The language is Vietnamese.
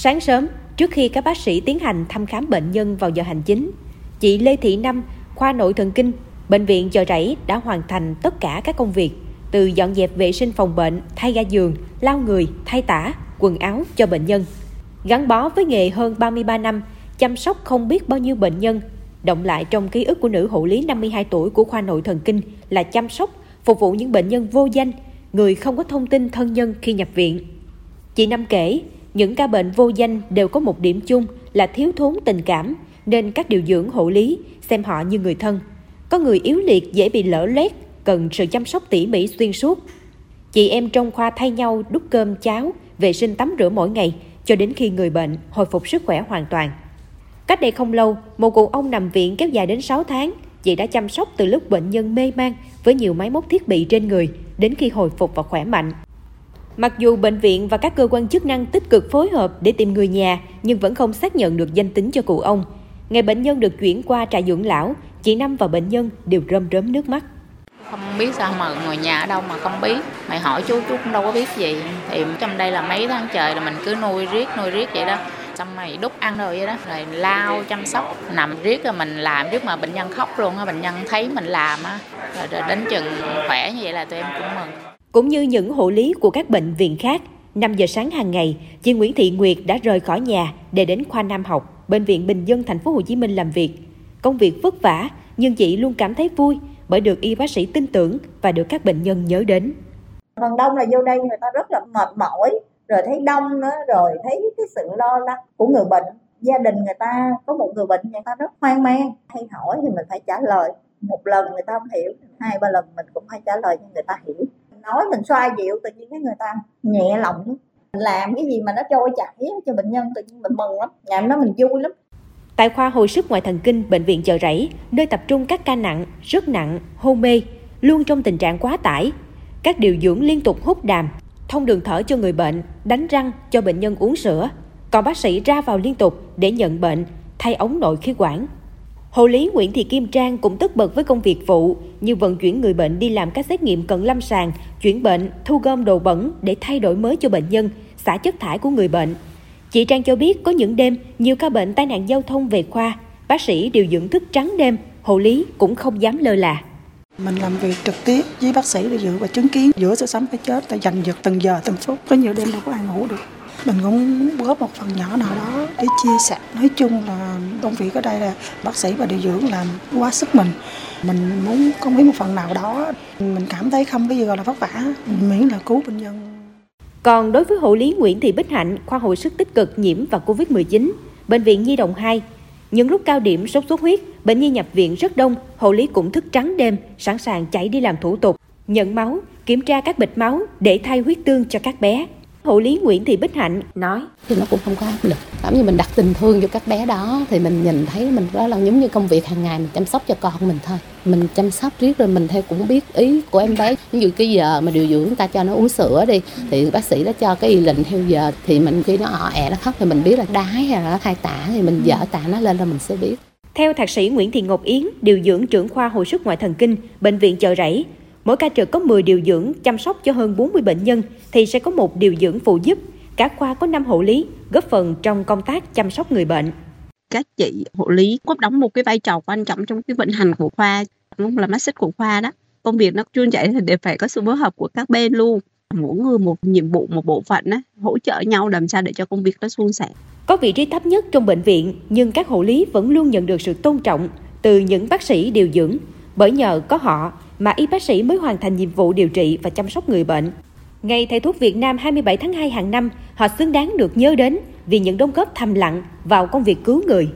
Sáng sớm, trước khi các bác sĩ tiến hành thăm khám bệnh nhân vào giờ hành chính, chị Lê Thị Năm, khoa nội thần kinh, bệnh viện Chợ Rẫy đã hoàn thành tất cả các công việc từ dọn dẹp vệ sinh phòng bệnh, thay ga giường, lau người, thay tả, quần áo cho bệnh nhân. Gắn bó với nghề hơn 33 năm, chăm sóc không biết bao nhiêu bệnh nhân, động lại trong ký ức của nữ hộ lý 52 tuổi của khoa nội thần kinh là chăm sóc, phục vụ những bệnh nhân vô danh, người không có thông tin thân nhân khi nhập viện. Chị Năm kể, những ca bệnh vô danh đều có một điểm chung là thiếu thốn tình cảm, nên các điều dưỡng hộ lý xem họ như người thân. Có người yếu liệt dễ bị lỡ lét, cần sự chăm sóc tỉ mỉ xuyên suốt. Chị em trong khoa thay nhau đút cơm cháo, vệ sinh tắm rửa mỗi ngày cho đến khi người bệnh hồi phục sức khỏe hoàn toàn. Cách đây không lâu, một cụ ông nằm viện kéo dài đến 6 tháng, chị đã chăm sóc từ lúc bệnh nhân mê man với nhiều máy móc thiết bị trên người đến khi hồi phục và khỏe mạnh. Mặc dù bệnh viện và các cơ quan chức năng tích cực phối hợp để tìm người nhà nhưng vẫn không xác nhận được danh tính cho cụ ông. Ngày bệnh nhân được chuyển qua trại dưỡng lão, chị Năm và bệnh nhân đều rơm rớm nước mắt. Không biết sao mà ngồi nhà ở đâu mà không biết. Mày hỏi chú chú cũng đâu có biết gì. Thì trong đây là mấy tháng trời là mình cứ nuôi riết nuôi riết vậy đó xong mày đút ăn rồi vậy đó rồi lao chăm sóc nằm riết rồi mình làm trước mà bệnh nhân khóc luôn á bệnh nhân thấy mình làm á rồi, rồi đến chừng khỏe như vậy là tụi em cũng mừng cũng như những hộ lý của các bệnh viện khác 5 giờ sáng hàng ngày, chị Nguyễn Thị Nguyệt đã rời khỏi nhà để đến khoa Nam học, bệnh viện Bình dân thành phố Hồ Chí Minh làm việc. Công việc vất vả, nhưng chị luôn cảm thấy vui bởi được y bác sĩ tin tưởng và được các bệnh nhân nhớ đến. Phần đông là vô đây người ta rất là mệt mỏi, rồi thấy đông nữa, rồi thấy cái sự lo lắng của người bệnh. Gia đình người ta có một người bệnh người ta rất hoang mang, hay hỏi thì mình phải trả lời. Một lần người ta không hiểu, hai ba lần mình cũng phải trả lời cho người ta hiểu nói mình xoa dịu tự nhiên cái người ta nhẹ lòng mình làm cái gì mà nó trôi chảy cho bệnh nhân tự nhiên mình mừng lắm ngày hôm đó mình vui lắm Tại khoa hồi sức ngoại thần kinh bệnh viện Chợ Rẫy, nơi tập trung các ca nặng, rất nặng, hôn mê, luôn trong tình trạng quá tải. Các điều dưỡng liên tục hút đàm, thông đường thở cho người bệnh, đánh răng cho bệnh nhân uống sữa. Còn bác sĩ ra vào liên tục để nhận bệnh, thay ống nội khí quản, Hộ lý Nguyễn Thị Kim Trang cũng tất bật với công việc phụ như vận chuyển người bệnh đi làm các xét nghiệm cận lâm sàng, chuyển bệnh, thu gom đồ bẩn để thay đổi mới cho bệnh nhân, xả chất thải của người bệnh. Chị Trang cho biết có những đêm nhiều ca bệnh tai nạn giao thông về khoa, bác sĩ điều dưỡng thức trắng đêm, hộ lý cũng không dám lơ là. Mình làm việc trực tiếp với bác sĩ để dự và chứng kiến giữa sự sống cái chết, ta dành giật từng giờ từng phút. Có nhiều đêm đâu có ai ngủ được. Mình cũng góp một phần nhỏ nào đó để chia sẻ. Nói chung là công việc ở đây là bác sĩ và điều dưỡng làm quá sức mình. Mình muốn có mấy một phần nào đó. Mình cảm thấy không cái gì gọi là vất vả. Miễn là cứu bệnh nhân. Còn đối với hộ lý Nguyễn Thị Bích Hạnh, khoa hồi sức tích cực nhiễm và Covid-19, Bệnh viện Nhi Đồng 2, những lúc cao điểm sốt xuất huyết, bệnh nhi nhập viện rất đông, hộ lý cũng thức trắng đêm, sẵn sàng chạy đi làm thủ tục, nhận máu, kiểm tra các bịch máu để thay huyết tương cho các bé. Hộ lý Nguyễn Thị Bích Hạnh nói. Thì nó cũng không có áp lực. Cảm như mình đặt tình thương cho các bé đó thì mình nhìn thấy mình đó là giống như công việc hàng ngày mình chăm sóc cho con mình thôi. Mình chăm sóc riết rồi mình theo cũng biết ý của em bé. Ví dụ cái giờ mà điều dưỡng ta cho nó uống sữa đi thì bác sĩ đã cho cái y lệnh theo giờ. Thì mình khi nó ọ ẹ nó khóc thì mình biết là đái hay là nó khai tả thì mình dở tả nó lên là mình sẽ biết. Theo thạc sĩ Nguyễn Thị Ngọc Yến, điều dưỡng trưởng khoa hồi sức ngoại thần kinh, bệnh viện Chợ Rẫy, Mỗi ca trực có 10 điều dưỡng chăm sóc cho hơn 40 bệnh nhân thì sẽ có một điều dưỡng phụ giúp. Cả khoa có 5 hộ lý, góp phần trong công tác chăm sóc người bệnh. Các chị hộ lý có đóng một cái vai trò quan trọng trong cái vận hành của khoa, cũng là mắt xích của khoa đó. Công việc nó trôi chảy thì đều phải có sự phối hợp của các bên luôn mỗi người một nhiệm vụ một bộ phận á, hỗ trợ nhau làm sao để cho công việc nó suôn sẻ. Có vị trí thấp nhất trong bệnh viện nhưng các hộ lý vẫn luôn nhận được sự tôn trọng từ những bác sĩ điều dưỡng bởi nhờ có họ mà y bác sĩ mới hoàn thành nhiệm vụ điều trị và chăm sóc người bệnh. Ngày Thầy thuốc Việt Nam 27 tháng 2 hàng năm, họ xứng đáng được nhớ đến vì những đóng góp thầm lặng vào công việc cứu người.